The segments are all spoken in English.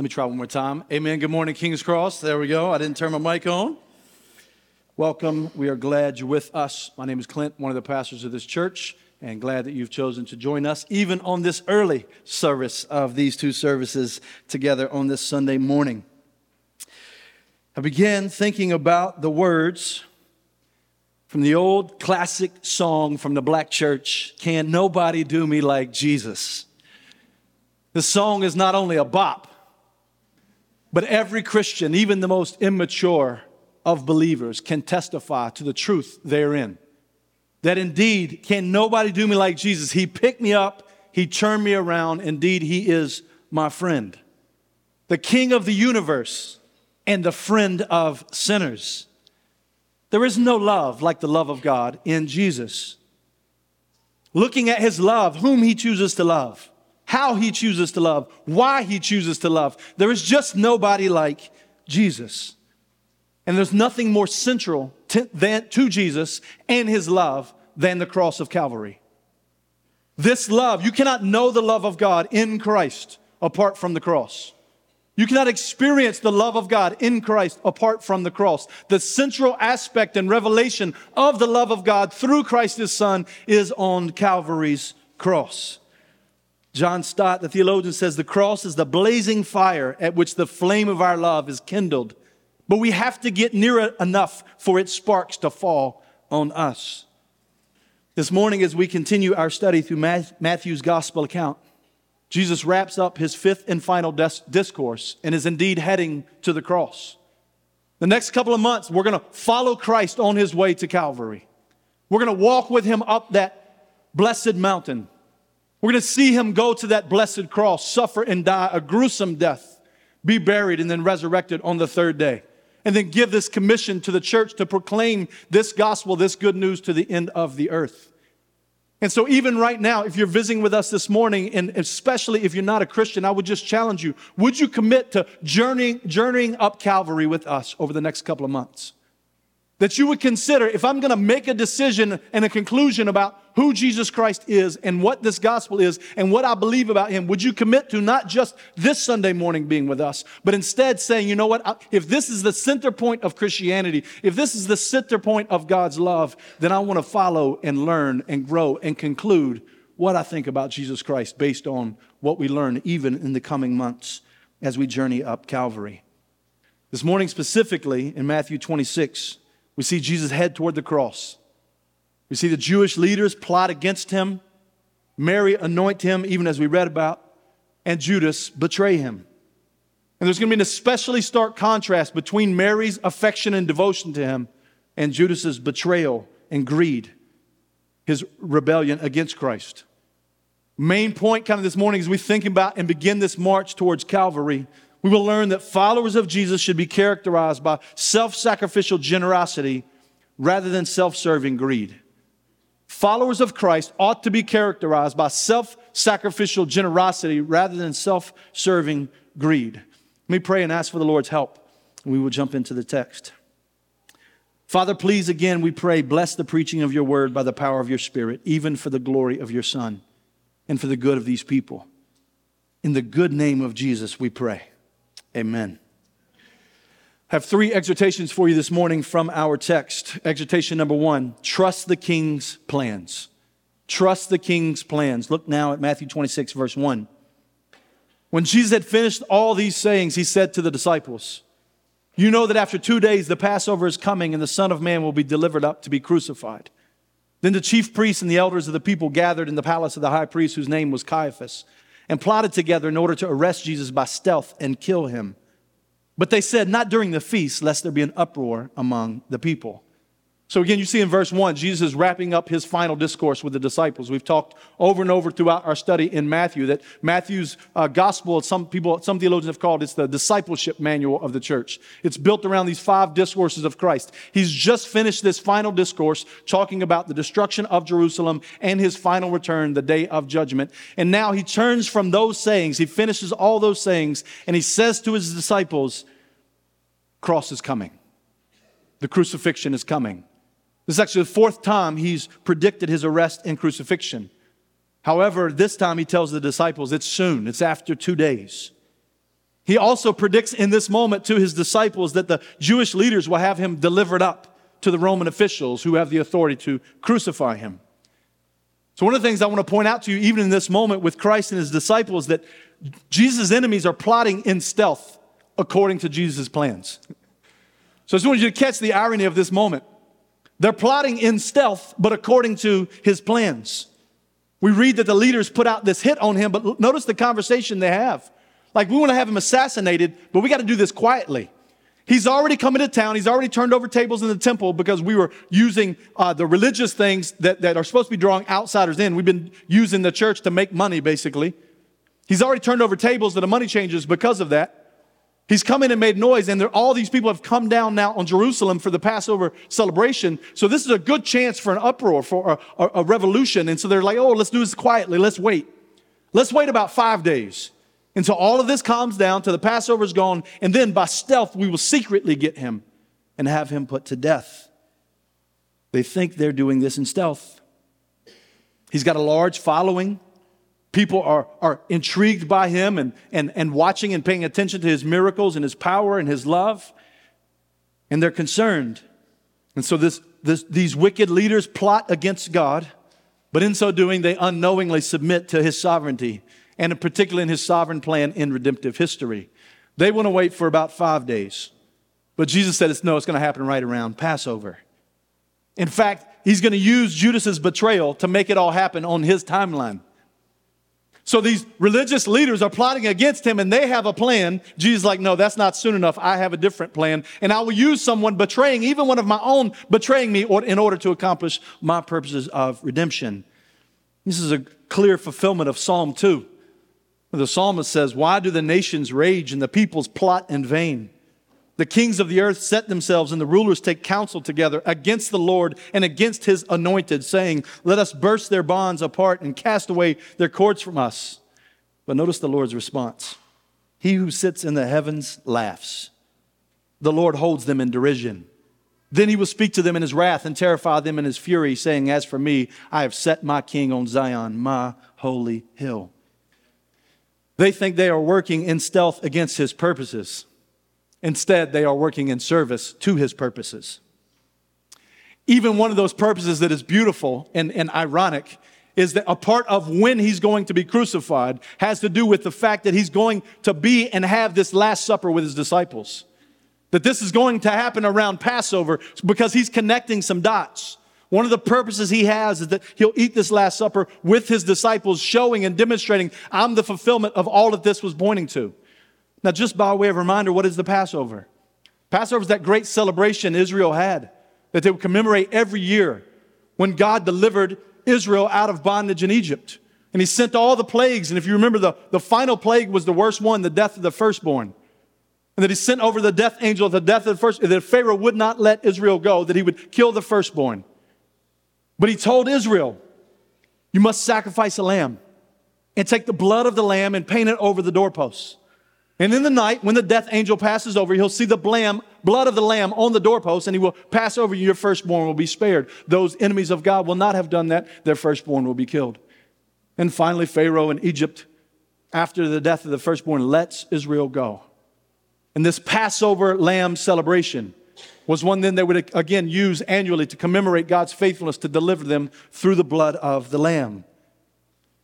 Let me try one more time. Amen. Good morning, King's Cross. There we go. I didn't turn my mic on. Welcome. We are glad you're with us. My name is Clint, one of the pastors of this church, and glad that you've chosen to join us, even on this early service of these two services together on this Sunday morning. I began thinking about the words from the old classic song from the black church Can Nobody Do Me Like Jesus? This song is not only a bop, but every Christian, even the most immature of believers, can testify to the truth therein. That indeed, can nobody do me like Jesus? He picked me up, He turned me around. Indeed, He is my friend, the King of the universe and the friend of sinners. There is no love like the love of God in Jesus. Looking at His love, whom He chooses to love how he chooses to love, why he chooses to love. There is just nobody like Jesus. And there's nothing more central to, than, to Jesus and his love than the cross of Calvary. This love, you cannot know the love of God in Christ apart from the cross. You cannot experience the love of God in Christ apart from the cross. The central aspect and revelation of the love of God through Christ his Son is on Calvary's cross. John Stott, the theologian, says the cross is the blazing fire at which the flame of our love is kindled. But we have to get near it enough for its sparks to fall on us. This morning, as we continue our study through Matthew's gospel account, Jesus wraps up his fifth and final discourse and is indeed heading to the cross. The next couple of months, we're going to follow Christ on his way to Calvary. We're going to walk with him up that blessed mountain we're going to see him go to that blessed cross, suffer and die a gruesome death, be buried, and then resurrected on the third day. And then give this commission to the church to proclaim this gospel, this good news to the end of the earth. And so, even right now, if you're visiting with us this morning, and especially if you're not a Christian, I would just challenge you would you commit to journeying, journeying up Calvary with us over the next couple of months? That you would consider if I'm going to make a decision and a conclusion about who Jesus Christ is and what this gospel is and what I believe about him, would you commit to not just this Sunday morning being with us, but instead saying, you know what, if this is the center point of Christianity, if this is the center point of God's love, then I want to follow and learn and grow and conclude what I think about Jesus Christ based on what we learn even in the coming months as we journey up Calvary. This morning, specifically in Matthew 26, we see Jesus head toward the cross. We see the Jewish leaders plot against him, Mary anoint him, even as we read about, and Judas betray him. And there's going to be an especially stark contrast between Mary's affection and devotion to him and Judas's betrayal and greed, his rebellion against Christ. Main point kind of this morning as we think about and begin this march towards Calvary we will learn that followers of Jesus should be characterized by self sacrificial generosity rather than self serving greed. Followers of Christ ought to be characterized by self sacrificial generosity rather than self serving greed. Let me pray and ask for the Lord's help, we will jump into the text. Father, please again, we pray, bless the preaching of your word by the power of your Spirit, even for the glory of your Son and for the good of these people. In the good name of Jesus, we pray. Amen. I have three exhortations for you this morning from our text. Exhortation number one trust the king's plans. Trust the king's plans. Look now at Matthew 26, verse 1. When Jesus had finished all these sayings, he said to the disciples, You know that after two days the Passover is coming, and the Son of Man will be delivered up to be crucified. Then the chief priests and the elders of the people gathered in the palace of the high priest, whose name was Caiaphas and plotted together in order to arrest Jesus by stealth and kill him. But they said, Not during the feast, lest there be an uproar among the people. So again, you see in verse one, Jesus is wrapping up his final discourse with the disciples. We've talked over and over throughout our study in Matthew that Matthew's uh, gospel, some people, some theologians have called it's the discipleship manual of the church. It's built around these five discourses of Christ. He's just finished this final discourse talking about the destruction of Jerusalem and his final return, the day of judgment. And now he turns from those sayings, he finishes all those sayings, and he says to his disciples, cross is coming. The crucifixion is coming. This is actually the fourth time he's predicted his arrest and crucifixion. However, this time he tells the disciples it's soon, it's after two days. He also predicts in this moment to his disciples that the Jewish leaders will have him delivered up to the Roman officials who have the authority to crucify him. So, one of the things I want to point out to you, even in this moment with Christ and his disciples, that Jesus' enemies are plotting in stealth according to Jesus' plans. So, I just want you to catch the irony of this moment. They're plotting in stealth, but according to his plans. We read that the leaders put out this hit on him, but notice the conversation they have. Like, we want to have him assassinated, but we got to do this quietly. He's already come into town. He's already turned over tables in the temple because we were using uh, the religious things that, that are supposed to be drawing outsiders in. We've been using the church to make money, basically. He's already turned over tables to the money changers because of that. He's come in and made noise, and all these people have come down now on Jerusalem for the Passover celebration. So this is a good chance for an uproar, for a, a, a revolution. And so they're like, oh, let's do this quietly. Let's wait. Let's wait about five days until all of this calms down, till the Passover's gone, and then by stealth we will secretly get him and have him put to death. They think they're doing this in stealth. He's got a large following. People are, are intrigued by him and, and, and watching and paying attention to his miracles and his power and his love. And they're concerned. And so this, this, these wicked leaders plot against God, but in so doing, they unknowingly submit to his sovereignty and in particular in his sovereign plan in redemptive history. They want to wait for about five days. But Jesus said, it's, no, it's going to happen right around Passover. In fact, he's going to use Judas's betrayal to make it all happen on his timeline. So these religious leaders are plotting against him and they have a plan. Jesus like, no, that's not soon enough. I have a different plan. And I will use someone betraying, even one of my own betraying me in order to accomplish my purposes of redemption. This is a clear fulfillment of Psalm 2. The psalmist says, Why do the nations rage and the peoples plot in vain? The kings of the earth set themselves and the rulers take counsel together against the Lord and against his anointed, saying, Let us burst their bonds apart and cast away their cords from us. But notice the Lord's response He who sits in the heavens laughs. The Lord holds them in derision. Then he will speak to them in his wrath and terrify them in his fury, saying, As for me, I have set my king on Zion, my holy hill. They think they are working in stealth against his purposes. Instead, they are working in service to his purposes. Even one of those purposes that is beautiful and, and ironic is that a part of when he's going to be crucified has to do with the fact that he's going to be and have this Last Supper with his disciples. That this is going to happen around Passover because he's connecting some dots. One of the purposes he has is that he'll eat this Last Supper with his disciples, showing and demonstrating, I'm the fulfillment of all that this was pointing to. Now, just by way of reminder, what is the Passover? Passover is that great celebration Israel had that they would commemorate every year when God delivered Israel out of bondage in Egypt. And he sent all the plagues. And if you remember, the, the final plague was the worst one, the death of the firstborn. And that he sent over the death angel, the death of the first, that Pharaoh would not let Israel go, that he would kill the firstborn. But he told Israel, You must sacrifice a lamb and take the blood of the lamb and paint it over the doorposts. And in the night, when the death angel passes over, he'll see the blam, blood of the lamb on the doorpost, and he will pass over you. Your firstborn will be spared. Those enemies of God will not have done that. Their firstborn will be killed. And finally, Pharaoh in Egypt, after the death of the firstborn, lets Israel go. And this Passover lamb celebration was one then they would again use annually to commemorate God's faithfulness to deliver them through the blood of the Lamb.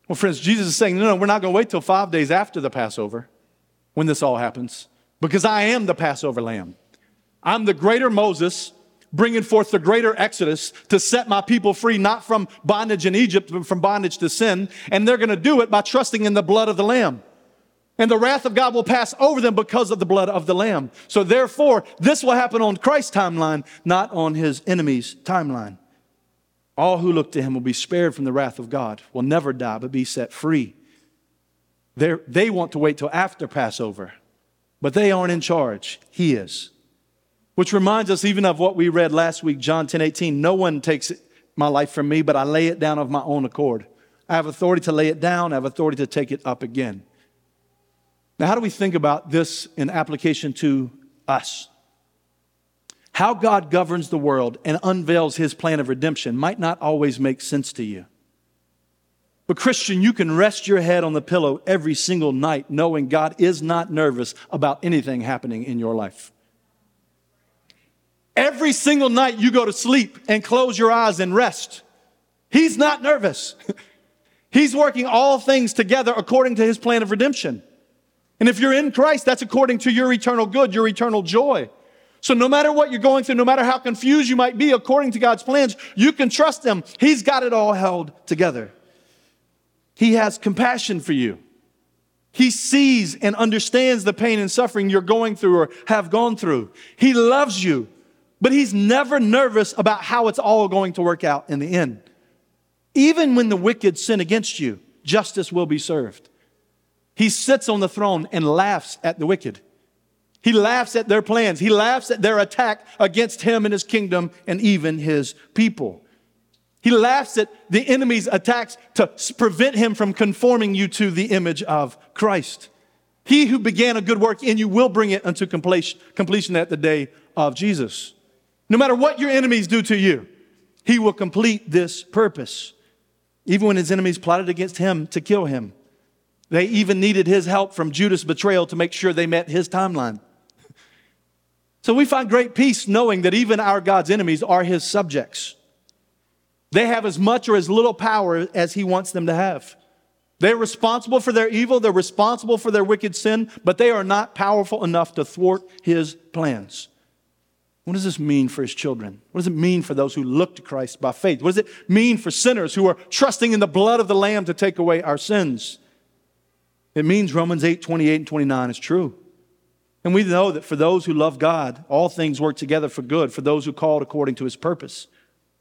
Well, friends, Jesus is saying, no, no, we're not going to wait till five days after the Passover when this all happens, because I am the Passover Lamb. I'm the greater Moses bringing forth the greater exodus to set my people free, not from bondage in Egypt, but from bondage to sin. And they're going to do it by trusting in the blood of the Lamb. And the wrath of God will pass over them because of the blood of the Lamb. So therefore, this will happen on Christ's timeline, not on his enemy's timeline. All who look to him will be spared from the wrath of God, will never die, but be set free. They're, they want to wait till after Passover, but they aren't in charge. He is. Which reminds us even of what we read last week, John 10 18. No one takes my life from me, but I lay it down of my own accord. I have authority to lay it down, I have authority to take it up again. Now, how do we think about this in application to us? How God governs the world and unveils his plan of redemption might not always make sense to you. But, Christian, you can rest your head on the pillow every single night knowing God is not nervous about anything happening in your life. Every single night you go to sleep and close your eyes and rest. He's not nervous. He's working all things together according to his plan of redemption. And if you're in Christ, that's according to your eternal good, your eternal joy. So no matter what you're going through, no matter how confused you might be according to God's plans, you can trust him. He's got it all held together. He has compassion for you. He sees and understands the pain and suffering you're going through or have gone through. He loves you, but he's never nervous about how it's all going to work out in the end. Even when the wicked sin against you, justice will be served. He sits on the throne and laughs at the wicked. He laughs at their plans. He laughs at their attack against him and his kingdom and even his people. He laughs at the enemy's attacks to prevent him from conforming you to the image of Christ. He who began a good work in you will bring it unto completion at the day of Jesus. No matter what your enemies do to you, he will complete this purpose. Even when his enemies plotted against him to kill him, they even needed his help from Judas' betrayal to make sure they met his timeline. So we find great peace knowing that even our God's enemies are his subjects. They have as much or as little power as he wants them to have. They're responsible for their evil, they're responsible for their wicked sin, but they are not powerful enough to thwart his plans. What does this mean for his children? What does it mean for those who look to Christ by faith? What does it mean for sinners who are trusting in the blood of the Lamb to take away our sins? It means Romans 8 28 and 29 is true. And we know that for those who love God, all things work together for good, for those who called according to his purpose.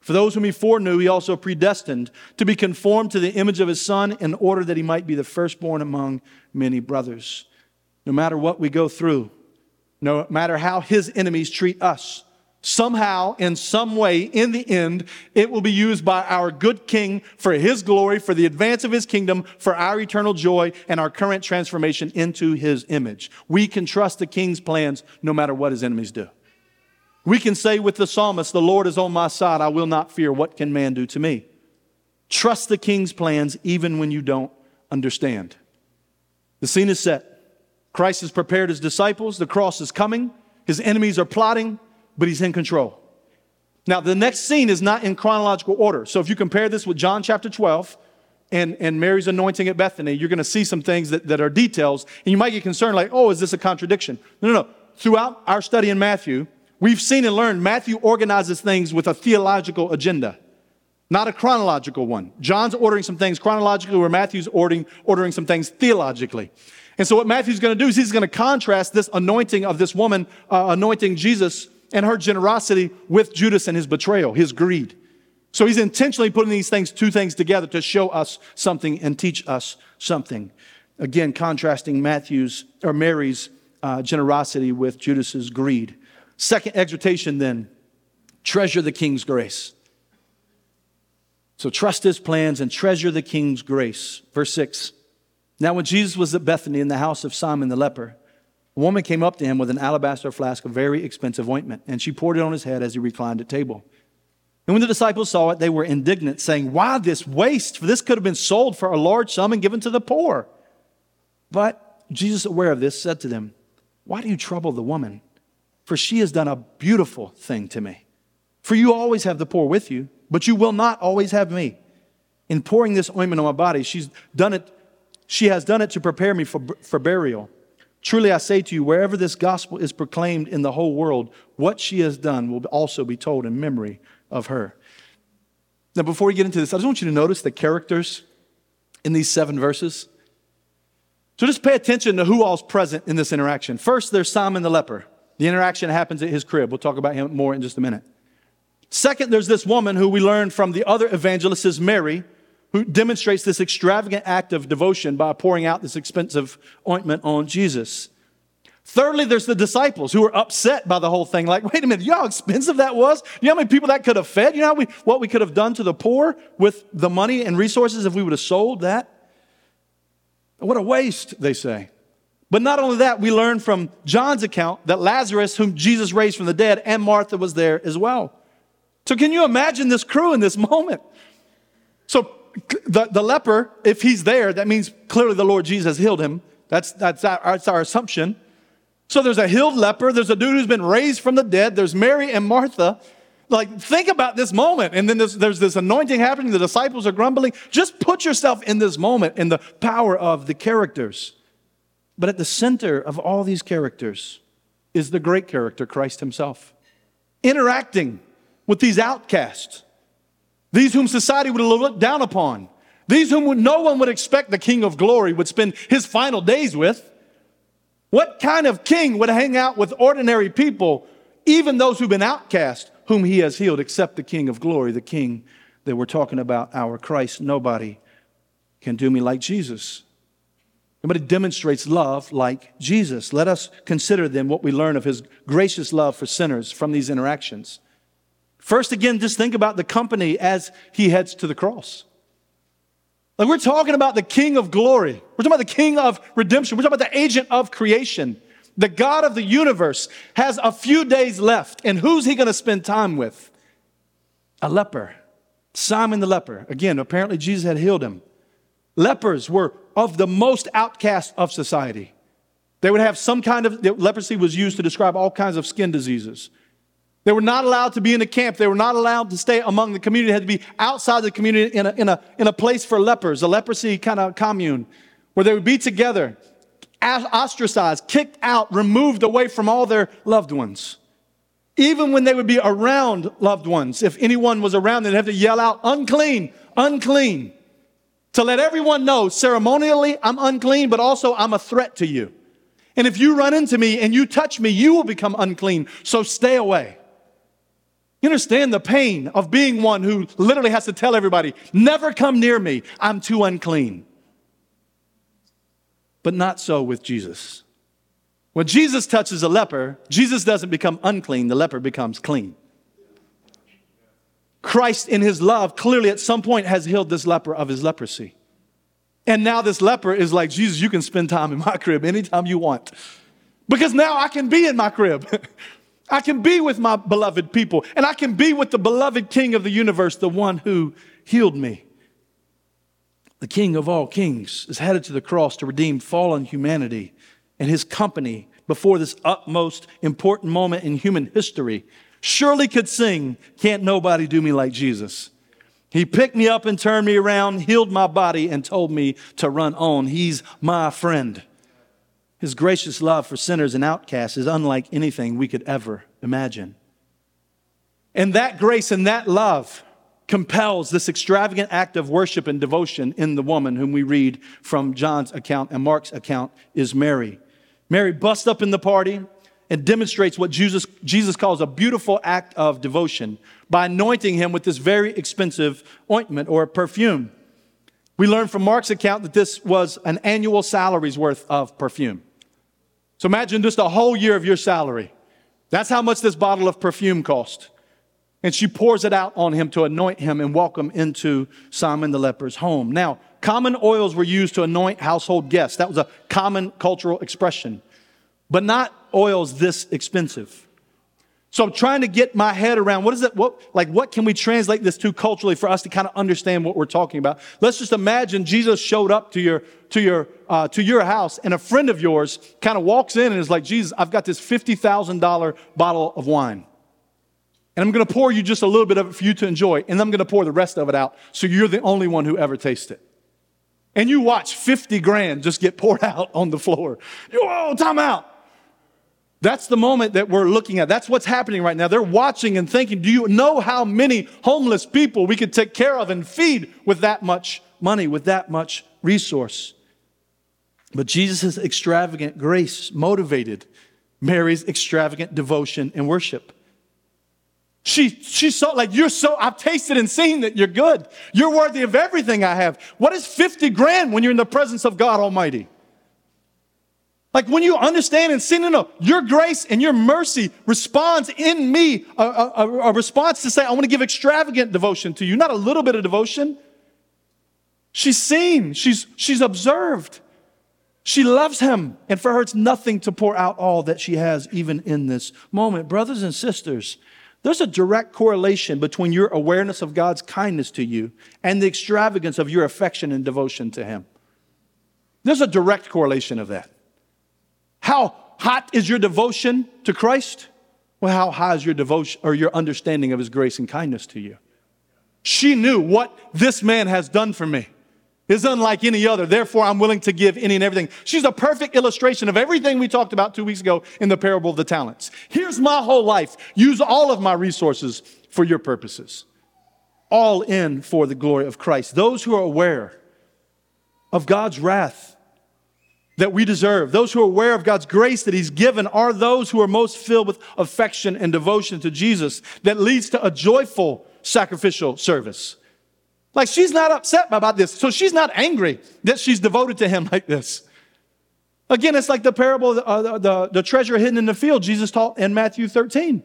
For those whom he foreknew, he also predestined to be conformed to the image of his son in order that he might be the firstborn among many brothers. No matter what we go through, no matter how his enemies treat us, somehow, in some way, in the end, it will be used by our good king for his glory, for the advance of his kingdom, for our eternal joy, and our current transformation into his image. We can trust the king's plans no matter what his enemies do. We can say with the psalmist, The Lord is on my side. I will not fear. What can man do to me? Trust the king's plans even when you don't understand. The scene is set. Christ has prepared his disciples. The cross is coming. His enemies are plotting, but he's in control. Now, the next scene is not in chronological order. So if you compare this with John chapter 12 and, and Mary's anointing at Bethany, you're going to see some things that, that are details. And you might get concerned, like, oh, is this a contradiction? No, no, no. Throughout our study in Matthew, We've seen and learned Matthew organizes things with a theological agenda, not a chronological one. John's ordering some things chronologically, where Matthew's ordering, ordering some things theologically. And so, what Matthew's going to do is he's going to contrast this anointing of this woman, uh, anointing Jesus and her generosity with Judas and his betrayal, his greed. So, he's intentionally putting these things, two things together to show us something and teach us something. Again, contrasting Matthew's or Mary's uh, generosity with Judas's greed. Second exhortation then treasure the king's grace. So trust his plans and treasure the king's grace. Verse 6. Now, when Jesus was at Bethany in the house of Simon the leper, a woman came up to him with an alabaster flask of very expensive ointment, and she poured it on his head as he reclined at table. And when the disciples saw it, they were indignant, saying, Why this waste? For this could have been sold for a large sum and given to the poor. But Jesus, aware of this, said to them, Why do you trouble the woman? For she has done a beautiful thing to me. For you always have the poor with you, but you will not always have me. In pouring this ointment on my body, she's done it, she has done it to prepare me for, for burial. Truly I say to you, wherever this gospel is proclaimed in the whole world, what she has done will also be told in memory of her. Now, before we get into this, I just want you to notice the characters in these seven verses. So just pay attention to who all's present in this interaction. First, there's Simon the leper. The interaction happens at his crib. We'll talk about him more in just a minute. Second, there's this woman who we learned from the other evangelist is Mary, who demonstrates this extravagant act of devotion by pouring out this expensive ointment on Jesus. Thirdly, there's the disciples who are upset by the whole thing. Like, wait a minute, you know how expensive that was? You know how many people that could have fed? You know we, what we could have done to the poor with the money and resources if we would have sold that? What a waste, they say. But not only that, we learn from John's account that Lazarus, whom Jesus raised from the dead, and Martha was there as well. So, can you imagine this crew in this moment? So, the, the leper, if he's there, that means clearly the Lord Jesus healed him. That's, that's, our, that's our assumption. So there's a healed leper, there's a dude who's been raised from the dead, there's Mary and Martha. Like, think about this moment. And then there's, there's this anointing happening, the disciples are grumbling. Just put yourself in this moment in the power of the characters. But at the center of all these characters is the great character, Christ Himself, interacting with these outcasts, these whom society would look down upon, these whom no one would expect the King of glory would spend his final days with. What kind of king would hang out with ordinary people, even those who've been outcast, whom he has healed, except the King of glory, the King that we're talking about, our Christ? Nobody can do me like Jesus. Nobody demonstrates love like Jesus. Let us consider then what we learn of his gracious love for sinners from these interactions. First, again, just think about the company as he heads to the cross. Like we're talking about the King of glory. We're talking about the King of redemption. We're talking about the agent of creation. The God of the universe has a few days left. And who's he going to spend time with? A leper. Simon the leper. Again, apparently Jesus had healed him. Lepers were of the most outcast of society. They would have some kind of leprosy was used to describe all kinds of skin diseases. They were not allowed to be in a camp. They were not allowed to stay among the community. They had to be outside the community in a, in a, in a place for lepers, a leprosy kind of commune, where they would be together, ostracized, kicked out, removed away from all their loved ones. Even when they would be around loved ones, if anyone was around, they'd have to yell out, unclean, unclean, to let everyone know ceremonially I'm unclean, but also I'm a threat to you. And if you run into me and you touch me, you will become unclean. So stay away. You understand the pain of being one who literally has to tell everybody, never come near me, I'm too unclean. But not so with Jesus. When Jesus touches a leper, Jesus doesn't become unclean, the leper becomes clean. Christ, in his love, clearly at some point has healed this leper of his leprosy. And now this leper is like, Jesus, you can spend time in my crib anytime you want. Because now I can be in my crib. I can be with my beloved people, and I can be with the beloved King of the universe, the one who healed me. The King of all kings is headed to the cross to redeem fallen humanity and his company before this utmost important moment in human history. Surely could sing, Can't Nobody Do Me Like Jesus. He picked me up and turned me around, healed my body, and told me to run on. He's my friend. His gracious love for sinners and outcasts is unlike anything we could ever imagine. And that grace and that love compels this extravagant act of worship and devotion in the woman whom we read from John's account and Mark's account is Mary. Mary busts up in the party and demonstrates what Jesus, Jesus calls a beautiful act of devotion by anointing him with this very expensive ointment or perfume. We learn from Mark's account that this was an annual salary's worth of perfume. So imagine just a whole year of your salary. That's how much this bottle of perfume cost. And she pours it out on him to anoint him and welcome into Simon the leper's home. Now, common oils were used to anoint household guests. That was a common cultural expression, but not oils this expensive. So I'm trying to get my head around what is it, what, like, what can we translate this to culturally for us to kind of understand what we're talking about? Let's just imagine Jesus showed up to your, to your, uh, to your house and a friend of yours kind of walks in and is like, Jesus, I've got this $50,000 bottle of wine. And I'm going to pour you just a little bit of it for you to enjoy. And I'm going to pour the rest of it out so you're the only one who ever tastes it. And you watch 50 grand just get poured out on the floor. You, Whoa, time out. That's the moment that we're looking at. That's what's happening right now. They're watching and thinking, do you know how many homeless people we could take care of and feed with that much money, with that much resource? But Jesus' extravagant grace motivated Mary's extravagant devotion and worship. She, she saw, like, you're so, I've tasted and seen that you're good. You're worthy of everything I have. What is 50 grand when you're in the presence of God Almighty? Like when you understand and see, no, no, your grace and your mercy responds in me, a, a, a response to say, I want to give extravagant devotion to you, not a little bit of devotion. She's seen, she's, she's observed. She loves him, and for her, it's nothing to pour out all that she has, even in this moment. Brothers and sisters, There's a direct correlation between your awareness of God's kindness to you and the extravagance of your affection and devotion to Him. There's a direct correlation of that. How hot is your devotion to Christ? Well, how high is your devotion or your understanding of His grace and kindness to you? She knew what this man has done for me is unlike any other. Therefore, I'm willing to give any and everything. She's a perfect illustration of everything we talked about two weeks ago in the parable of the talents. Here's my whole life. Use all of my resources for your purposes. All in for the glory of Christ. Those who are aware of God's wrath that we deserve, those who are aware of God's grace that He's given, are those who are most filled with affection and devotion to Jesus that leads to a joyful sacrificial service. Like she's not upset about this. So she's not angry that she's devoted to him like this. Again, it's like the parable of the, uh, the, the treasure hidden in the field Jesus taught in Matthew 13.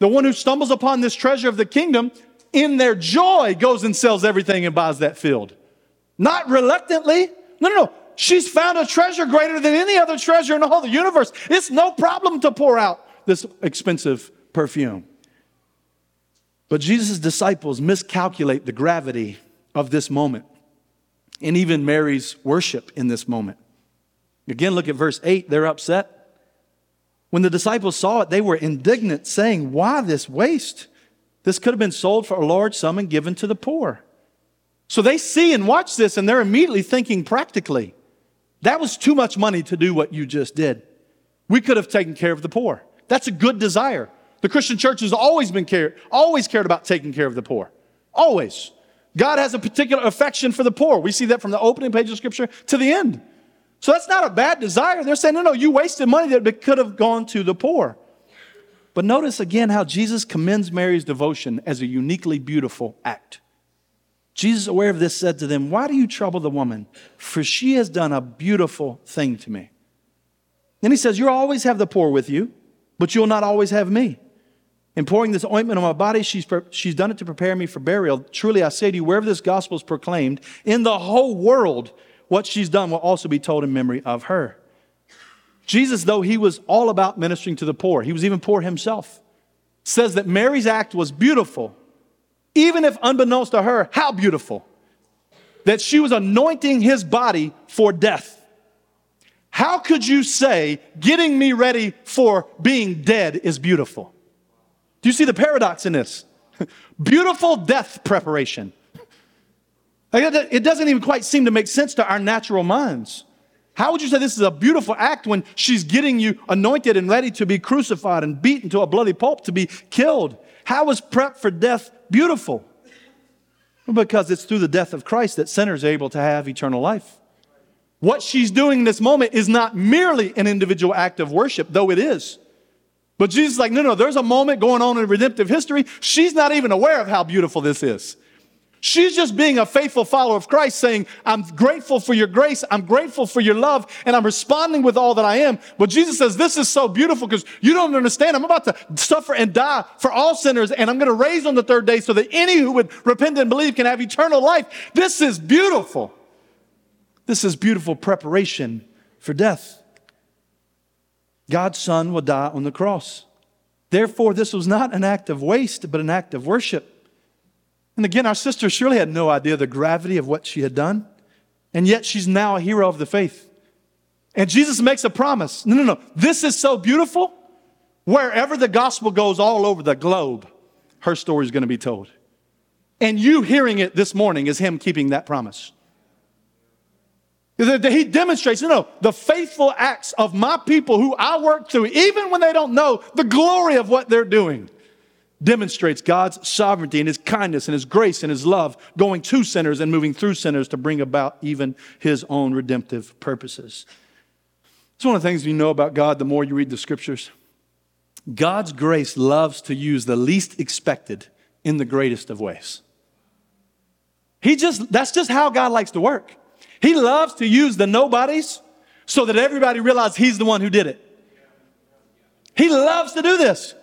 The one who stumbles upon this treasure of the kingdom in their joy goes and sells everything and buys that field. Not reluctantly. No, no, no. She's found a treasure greater than any other treasure in all the universe. It's no problem to pour out this expensive perfume. But Jesus' disciples miscalculate the gravity of this moment and even Mary's worship in this moment. Again, look at verse 8. They're upset. When the disciples saw it, they were indignant, saying, Why this waste? This could have been sold for a large sum and given to the poor. So they see and watch this, and they're immediately thinking practically. That was too much money to do what you just did. We could have taken care of the poor. That's a good desire. The Christian church has always been cared, always cared about taking care of the poor. Always. God has a particular affection for the poor. We see that from the opening page of scripture to the end. So that's not a bad desire. They're saying, no, no, you wasted money that could have gone to the poor. But notice again how Jesus commends Mary's devotion as a uniquely beautiful act. Jesus, aware of this, said to them, Why do you trouble the woman? For she has done a beautiful thing to me. Then he says, You'll always have the poor with you, but you'll not always have me. In pouring this ointment on my body, she's, she's done it to prepare me for burial. Truly, I say to you, wherever this gospel is proclaimed in the whole world, what she's done will also be told in memory of her. Jesus, though he was all about ministering to the poor, he was even poor himself, says that Mary's act was beautiful, even if unbeknownst to her, how beautiful. That she was anointing his body for death. How could you say getting me ready for being dead is beautiful? Do you see the paradox in this? Beautiful death preparation. It doesn't even quite seem to make sense to our natural minds. How would you say this is a beautiful act when she's getting you anointed and ready to be crucified and beaten to a bloody pulp to be killed? How is prep for death beautiful? Because it's through the death of Christ that sinners are able to have eternal life. What she's doing in this moment is not merely an individual act of worship, though it is. But Jesus is like, no, no, there's a moment going on in redemptive history. She's not even aware of how beautiful this is. She's just being a faithful follower of Christ, saying, I'm grateful for your grace, I'm grateful for your love, and I'm responding with all that I am. But Jesus says, This is so beautiful because you don't understand. I'm about to suffer and die for all sinners, and I'm going to raise on the third day so that any who would repent and believe can have eternal life. This is beautiful. This is beautiful preparation for death. God's Son will die on the cross. Therefore, this was not an act of waste, but an act of worship. And again, our sister surely had no idea the gravity of what she had done. And yet she's now a hero of the faith. And Jesus makes a promise. No, no, no. This is so beautiful. Wherever the gospel goes all over the globe, her story is going to be told. And you hearing it this morning is him keeping that promise. He demonstrates, you know, the faithful acts of my people who I work through, even when they don't know the glory of what they're doing, demonstrates God's sovereignty and His kindness and His grace and His love going to sinners and moving through sinners to bring about even His own redemptive purposes. It's one of the things you know about God the more you read the scriptures. God's grace loves to use the least expected in the greatest of ways. He just, that's just how God likes to work. He loves to use the nobodies so that everybody realizes he's the one who did it. He loves to do this.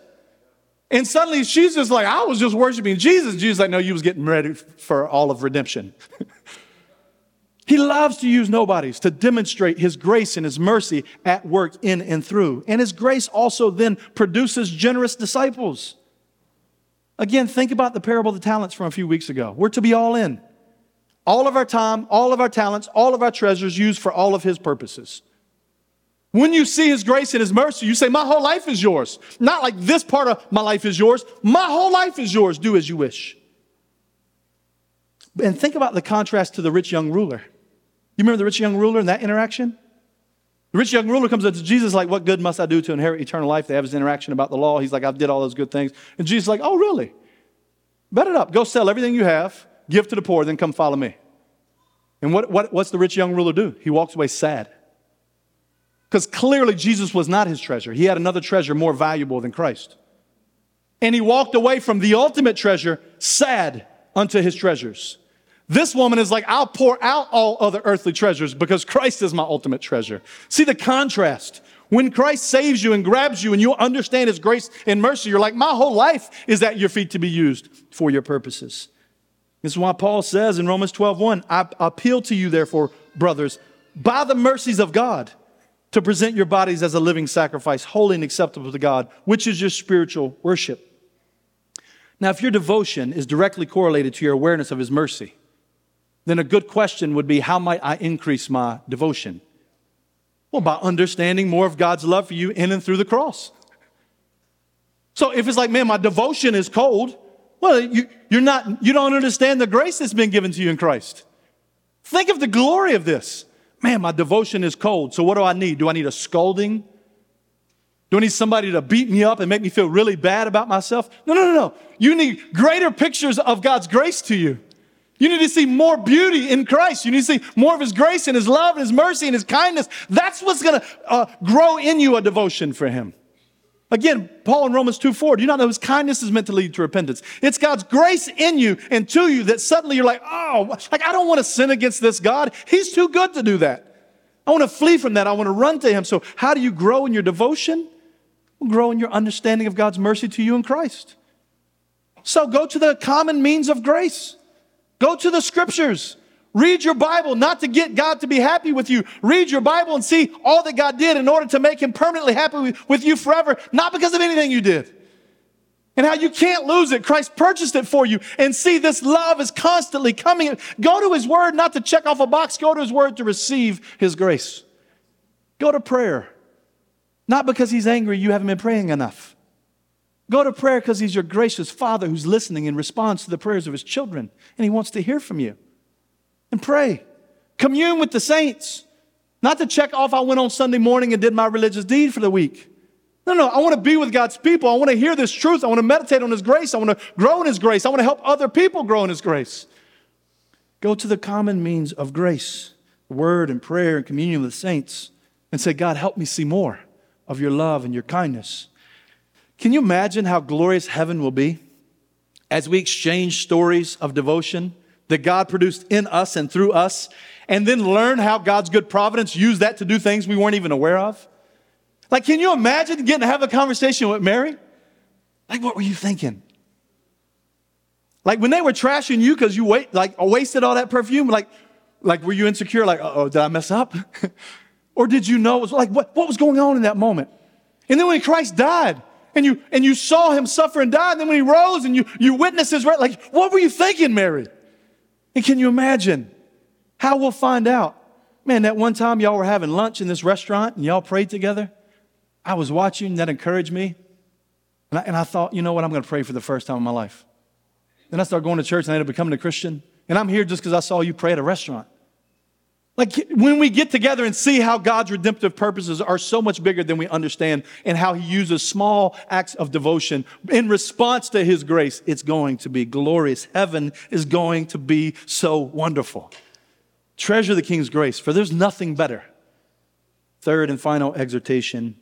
And suddenly she's just like, I was just worshiping Jesus. Jesus like, no, you was getting ready for all of redemption. he loves to use nobodies to demonstrate his grace and his mercy at work in and through. And his grace also then produces generous disciples. Again, think about the parable of the talents from a few weeks ago. We're to be all in. All of our time, all of our talents, all of our treasures used for all of His purposes. When you see His grace and His mercy, you say, My whole life is yours. Not like this part of my life is yours. My whole life is yours. Do as you wish. And think about the contrast to the rich young ruler. You remember the rich young ruler in that interaction? The rich young ruler comes up to Jesus like, What good must I do to inherit eternal life? They have his interaction about the law. He's like, I did all those good things. And Jesus is like, Oh, really? Bet it up. Go sell everything you have, give to the poor, then come follow me. And what, what, what's the rich young ruler do? He walks away sad. Because clearly Jesus was not his treasure. He had another treasure more valuable than Christ. And he walked away from the ultimate treasure sad unto his treasures. This woman is like, I'll pour out all other earthly treasures because Christ is my ultimate treasure. See the contrast. When Christ saves you and grabs you and you understand his grace and mercy, you're like, my whole life is at your feet to be used for your purposes. This is why Paul says in Romans 12, 1, I appeal to you, therefore, brothers, by the mercies of God, to present your bodies as a living sacrifice, holy and acceptable to God, which is your spiritual worship. Now, if your devotion is directly correlated to your awareness of his mercy, then a good question would be how might I increase my devotion? Well, by understanding more of God's love for you in and through the cross. So if it's like, man, my devotion is cold, well, you, you're not, you don't understand the grace that's been given to you in Christ. Think of the glory of this. Man, my devotion is cold. So what do I need? Do I need a scolding? Do I need somebody to beat me up and make me feel really bad about myself? No, no, no, no. You need greater pictures of God's grace to you. You need to see more beauty in Christ. You need to see more of His grace and His love and His mercy and His kindness. That's what's going to uh, grow in you a devotion for Him. Again, Paul in Romans 2 4, do you not know His kindness is meant to lead to repentance? It's God's grace in you and to you that suddenly you're like, oh, like I don't want to sin against this God. He's too good to do that. I want to flee from that. I want to run to Him. So, how do you grow in your devotion? Grow in your understanding of God's mercy to you in Christ. So, go to the common means of grace. Go to the scriptures. Read your Bible, not to get God to be happy with you. Read your Bible and see all that God did in order to make him permanently happy with you forever, not because of anything you did. And how you can't lose it. Christ purchased it for you. And see, this love is constantly coming. Go to his word, not to check off a box. Go to his word to receive his grace. Go to prayer. Not because he's angry you haven't been praying enough. Go to prayer because He's your gracious Father who's listening in response to the prayers of His children, and He wants to hear from you. And pray. Commune with the saints. Not to check off I went on Sunday morning and did my religious deed for the week. No, no, I want to be with God's people. I want to hear this truth. I want to meditate on His grace. I want to grow in His grace. I want to help other people grow in His grace. Go to the common means of grace, the word and prayer and communion with the saints, and say, God, help me see more of your love and your kindness. Can you imagine how glorious heaven will be as we exchange stories of devotion that God produced in us and through us, and then learn how God's good providence used that to do things we weren't even aware of? Like, can you imagine getting to have a conversation with Mary? Like, what were you thinking? Like when they were trashing you because you wait, like wasted all that perfume, like, like were you insecure? Like, oh, did I mess up? or did you know? It was like, what, what was going on in that moment? And then when Christ died, and you and you saw him suffer and die, and then when he rose and you you witnessed his like what were you thinking, Mary? And can you imagine how we'll find out? Man, that one time y'all were having lunch in this restaurant and y'all prayed together. I was watching, that encouraged me. And I, and I thought, you know what, I'm going to pray for the first time in my life. Then I started going to church and I ended up becoming a Christian. And I'm here just because I saw you pray at a restaurant. Like when we get together and see how God's redemptive purposes are so much bigger than we understand and how He uses small acts of devotion in response to His grace, it's going to be glorious. Heaven is going to be so wonderful. Treasure the King's grace, for there's nothing better. Third and final exhortation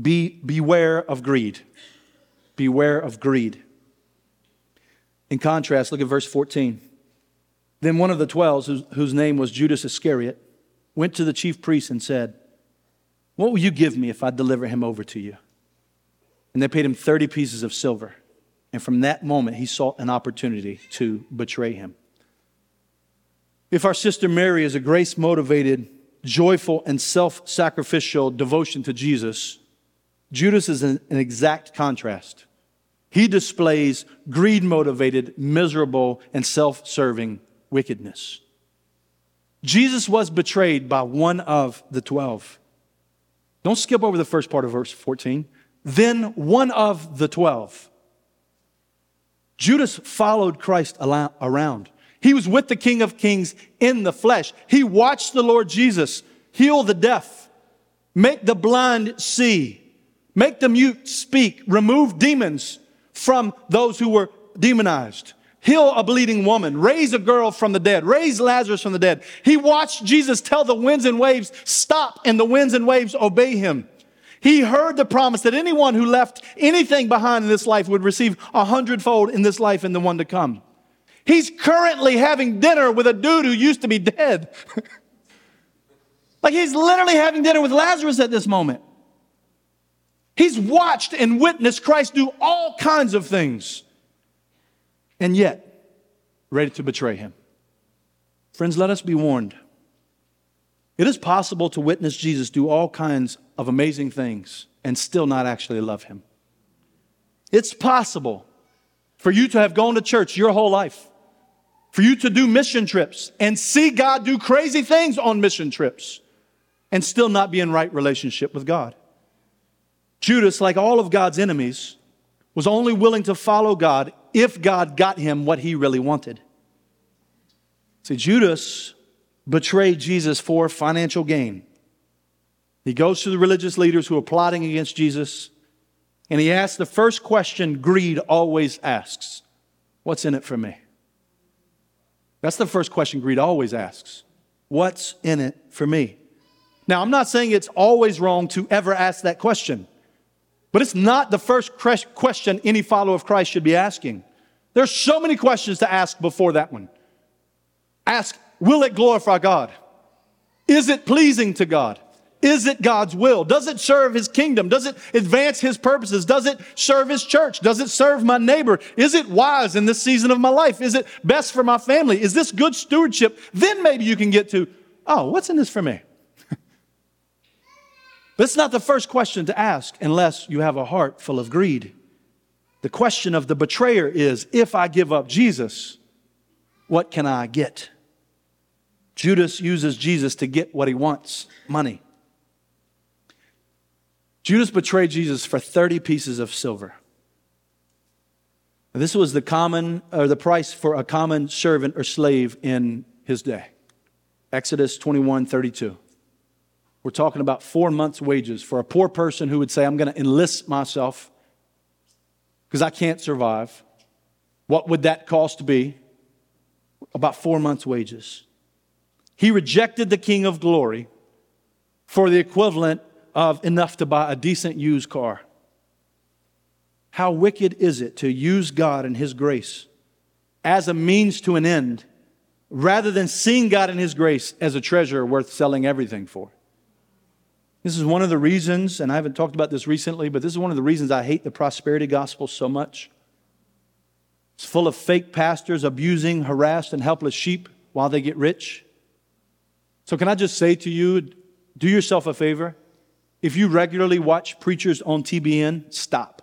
be, beware of greed. Beware of greed. In contrast, look at verse 14. Then one of the twelve, whose, name was Judas Iscariot, went to the chief priests and said, What will you give me if I deliver him over to you? And they paid him 30 pieces of silver. And from that moment, he sought an opportunity to betray him. If our sister Mary is a grace motivated, joyful, and self sacrificial devotion to Jesus, Judas is an, an exact contrast. He displays greed motivated, miserable, and self serving wickedness. Jesus was betrayed by one of the twelve. Don't skip over the first part of verse 14. Then one of the twelve. Judas followed Christ around. He was with the King of Kings in the flesh. He watched the Lord Jesus heal the deaf, make the blind see, make the mute speak, remove demons from those who were demonized, heal a bleeding woman, raise a girl from the dead, raise Lazarus from the dead. He watched Jesus tell the winds and waves, stop, and the winds and waves obey him. He heard the promise that anyone who left anything behind in this life would receive a hundredfold in this life and the one to come. He's currently having dinner with a dude who used to be dead. like he's literally having dinner with Lazarus at this moment. He's watched and witnessed Christ do all kinds of things, and yet ready to betray him. Friends, let us be warned. It is possible to witness Jesus do all kinds of amazing things and still not actually love him. It's possible for you to have gone to church your whole life for you to do mission trips and see God do crazy things on mission trips and still not be in right relationship with God. Judas, like all of God's enemies, was only willing to follow God if God got him what he really wanted. See, Judas betrayed Jesus for financial gain. He goes to the religious leaders who are plotting against Jesus, and he asks the first question greed always asks What's in it for me? That's the first question greed always asks What's in it for me? Now, I'm not saying it's always wrong to ever ask that question, but it's not the first question any follower of Christ should be asking. There's so many questions to ask before that one. Ask, will it glorify God? Is it pleasing to God? Is it God's will? Does it serve his kingdom? Does it advance his purposes? Does it serve his church? Does it serve my neighbor? Is it wise in this season of my life? Is it best for my family? Is this good stewardship? Then maybe you can get to, oh, what's in this for me? That's not the first question to ask unless you have a heart full of greed. The question of the betrayer is if I give up Jesus, what can I get? Judas uses Jesus to get what he wants money. Judas betrayed Jesus for 30 pieces of silver. This was the common or the price for a common servant or slave in his day. Exodus 21 32. We're talking about four months' wages for a poor person who would say, I'm going to enlist myself because I can't survive. What would that cost be? About four months' wages. He rejected the King of glory for the equivalent of enough to buy a decent used car. How wicked is it to use God and His grace as a means to an end rather than seeing God and His grace as a treasure worth selling everything for? This is one of the reasons, and I haven't talked about this recently, but this is one of the reasons I hate the prosperity gospel so much. It's full of fake pastors abusing harassed and helpless sheep while they get rich. So, can I just say to you, do yourself a favor? If you regularly watch preachers on TBN, stop.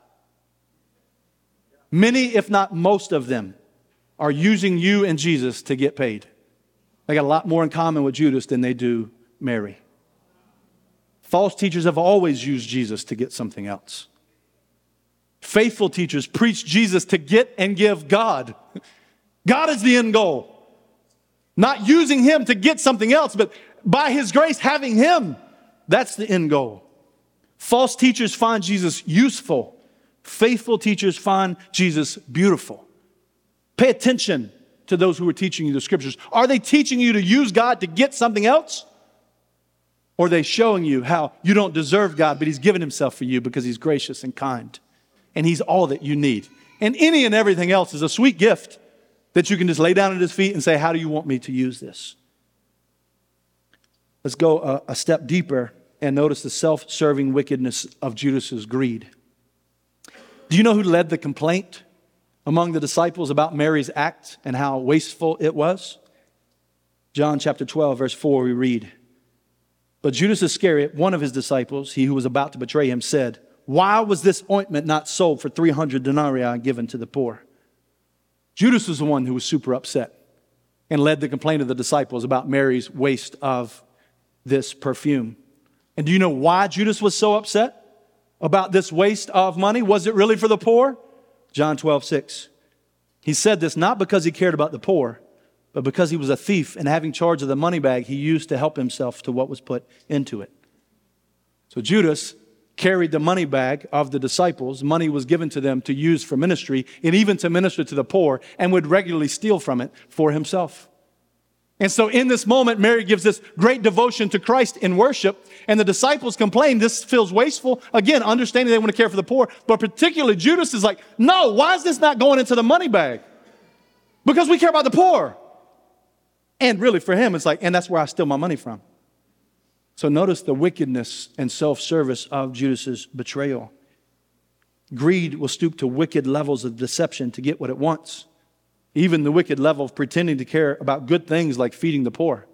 Many, if not most of them, are using you and Jesus to get paid. They got a lot more in common with Judas than they do Mary. False teachers have always used Jesus to get something else. Faithful teachers preach Jesus to get and give God. God is the end goal. Not using Him to get something else, but by His grace, having Him. That's the end goal. False teachers find Jesus useful. Faithful teachers find Jesus beautiful. Pay attention to those who are teaching you the scriptures. Are they teaching you to use God to get something else? Or they showing you how you don't deserve God, but He's given Himself for you because He's gracious and kind and He's all that you need? And any and everything else is a sweet gift that you can just lay down at His feet and say, How do you want me to use this? Let's go a, a step deeper and notice the self serving wickedness of Judas's greed. Do you know who led the complaint among the disciples about Mary's act and how wasteful it was? John chapter 12, verse 4, we read, But Judas Iscariot, one of his disciples, he who was about to betray him, said, Why was this ointment not sold for 300 denarii and given to the poor? Judas was the one who was super upset and led the complaint of the disciples about Mary's waste of this perfume. And do you know why Judas was so upset about this waste of money? Was it really for the poor? John 12, 6. He said this not because he cared about the poor, but because he was a thief and having charge of the money bag he used to help himself to what was put into it. So Judas carried the money bag of the disciples. Money was given to them to use for ministry and even to minister to the poor and would regularly steal from it for himself. And so in this moment, Mary gives this great devotion to Christ in worship, and the disciples complain this feels wasteful. Again, understanding they want to care for the poor, but particularly Judas is like, no, why is this not going into the money bag? Because we care about the poor. And really for him, it's like, and that's where I steal my money from. So notice the wickedness and self service of Judas's betrayal. Greed will stoop to wicked levels of deception to get what it wants, even the wicked level of pretending to care about good things like feeding the poor.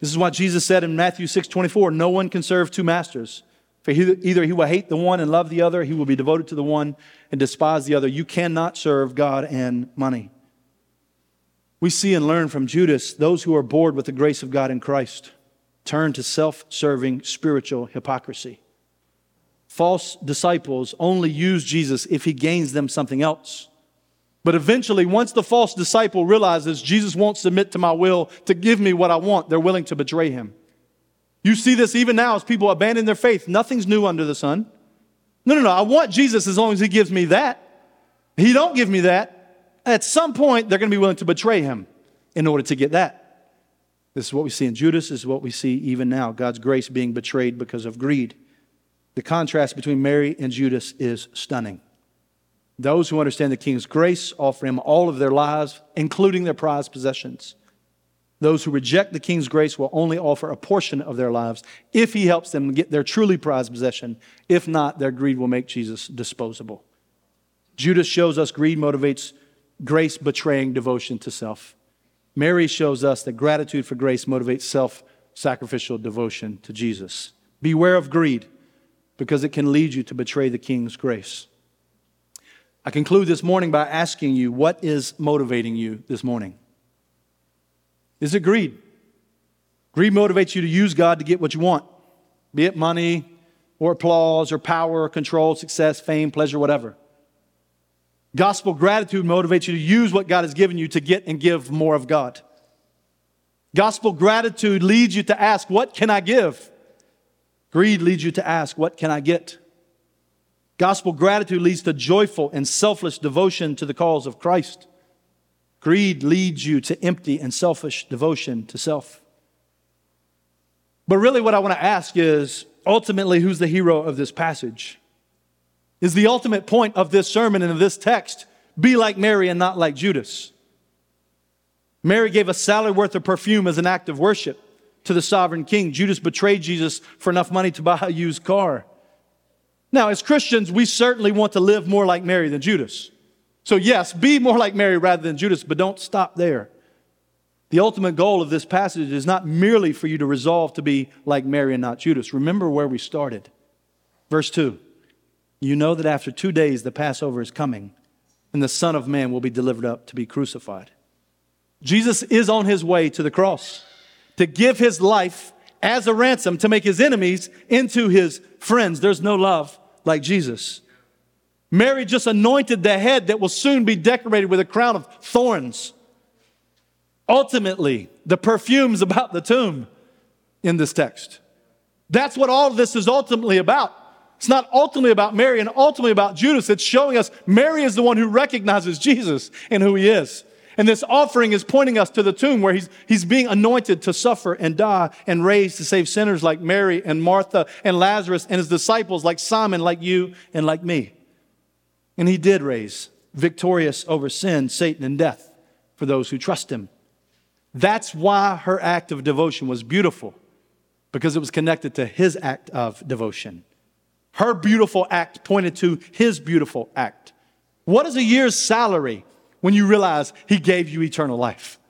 This is what Jesus said in Matthew 6 24 No one can serve two masters. For either he will hate the one and love the other, he will be devoted to the one and despise the other. You cannot serve God and money. We see and learn from Judas those who are bored with the grace of God in Christ turn to self serving spiritual hypocrisy. False disciples only use Jesus if he gains them something else. But eventually, once the false disciple realizes Jesus won't submit to my will to give me what I want, they're willing to betray him. You see this even now as people abandon their faith. Nothing's new under the sun. No, no, no. I want Jesus as long as he gives me that. He don't give me that. At some point, they're going to be willing to betray him in order to get that. This is what we see in Judas, this is what we see even now God's grace being betrayed because of greed. The contrast between Mary and Judas is stunning. Those who understand the king's grace offer him all of their lives, including their prized possessions. Those who reject the king's grace will only offer a portion of their lives if he helps them get their truly prized possession. If not, their greed will make Jesus disposable. Judas shows us greed motivates grace betraying devotion to self. Mary shows us that gratitude for grace motivates self sacrificial devotion to Jesus. Beware of greed because it can lead you to betray the King's grace. I conclude this morning by asking you what is motivating you this morning? Is it greed? Greed motivates you to use God to get what you want, be it money or applause or power or control, success, fame, pleasure, whatever. Gospel gratitude motivates you to use what God has given you to get and give more of God. Gospel gratitude leads you to ask, What can I give? Greed leads you to ask, What can I get? Gospel gratitude leads to joyful and selfless devotion to the cause of Christ. Greed leads you to empty and selfish devotion to self. But really, what I want to ask is ultimately, who's the hero of this passage? Is the ultimate point of this sermon and of this text. Be like Mary and not like Judas. Mary gave a salary worth of perfume as an act of worship to the sovereign king. Judas betrayed Jesus for enough money to buy a used car. Now, as Christians, we certainly want to live more like Mary than Judas. So, yes, be more like Mary rather than Judas, but don't stop there. The ultimate goal of this passage is not merely for you to resolve to be like Mary and not Judas. Remember where we started. Verse 2 you know that after two days the Passover is coming, and the Son of Man will be delivered up to be crucified. Jesus is on his way to the cross to give his life as a ransom to make his enemies into his friends. There's no love like Jesus. Mary just anointed the head that will soon be decorated with a crown of thorns. Ultimately, the perfume's about the tomb in this text. That's what all this is ultimately about. It's not ultimately about Mary and ultimately about Judas. It's showing us Mary is the one who recognizes Jesus and who he is. And this offering is pointing us to the tomb where he's, he's being anointed to suffer and die and raised to save sinners like Mary and Martha and Lazarus and his disciples like Simon, like you, and like me. And he did raise victorious over sin, Satan, and death for those who trust him. That's why her act of devotion was beautiful, because it was connected to his act of devotion. Her beautiful act pointed to his beautiful act. What is a year's salary when you realize he gave you eternal life?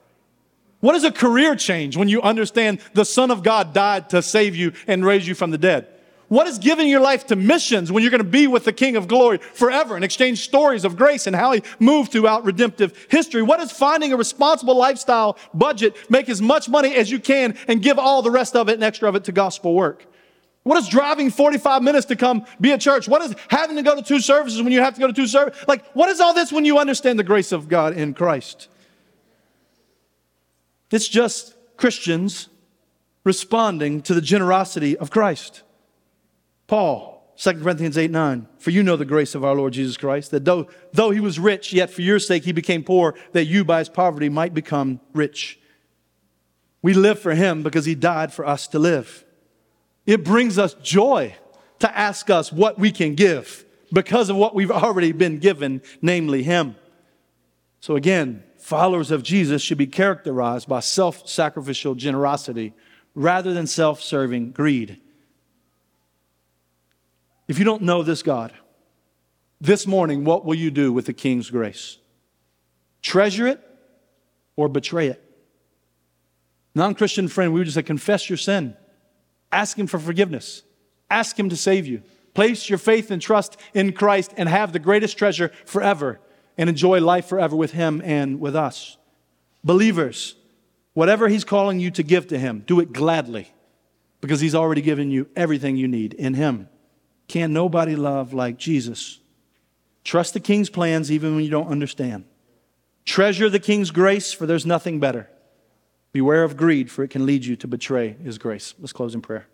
What is a career change when you understand the Son of God died to save you and raise you from the dead? What is giving your life to missions when you're going to be with the King of Glory forever and exchange stories of grace and how he moved throughout redemptive history? What is finding a responsible lifestyle budget, make as much money as you can, and give all the rest of it and extra of it to gospel work? What is driving 45 minutes to come be at church? What is having to go to two services when you have to go to two services? Like, what is all this when you understand the grace of God in Christ? It's just Christians responding to the generosity of Christ. Paul, 2 Corinthians 8 9. For you know the grace of our Lord Jesus Christ, that though, though he was rich, yet for your sake he became poor, that you by his poverty might become rich. We live for him because he died for us to live. It brings us joy to ask us what we can give because of what we've already been given, namely him. So again, followers of Jesus should be characterized by self sacrificial generosity rather than self serving greed. If you don't know this God, this morning, what will you do with the King's grace? Treasure it or betray it? Non Christian friend, we would just say, confess your sin. Ask Him for forgiveness. Ask Him to save you. Place your faith and trust in Christ and have the greatest treasure forever and enjoy life forever with Him and with us. Believers, whatever He's calling you to give to Him, do it gladly because He's already given you everything you need in Him. Can nobody love like Jesus? Trust the King's plans even when you don't understand. Treasure the King's grace, for there's nothing better. Beware of greed, for it can lead you to betray His grace. Let's close in prayer.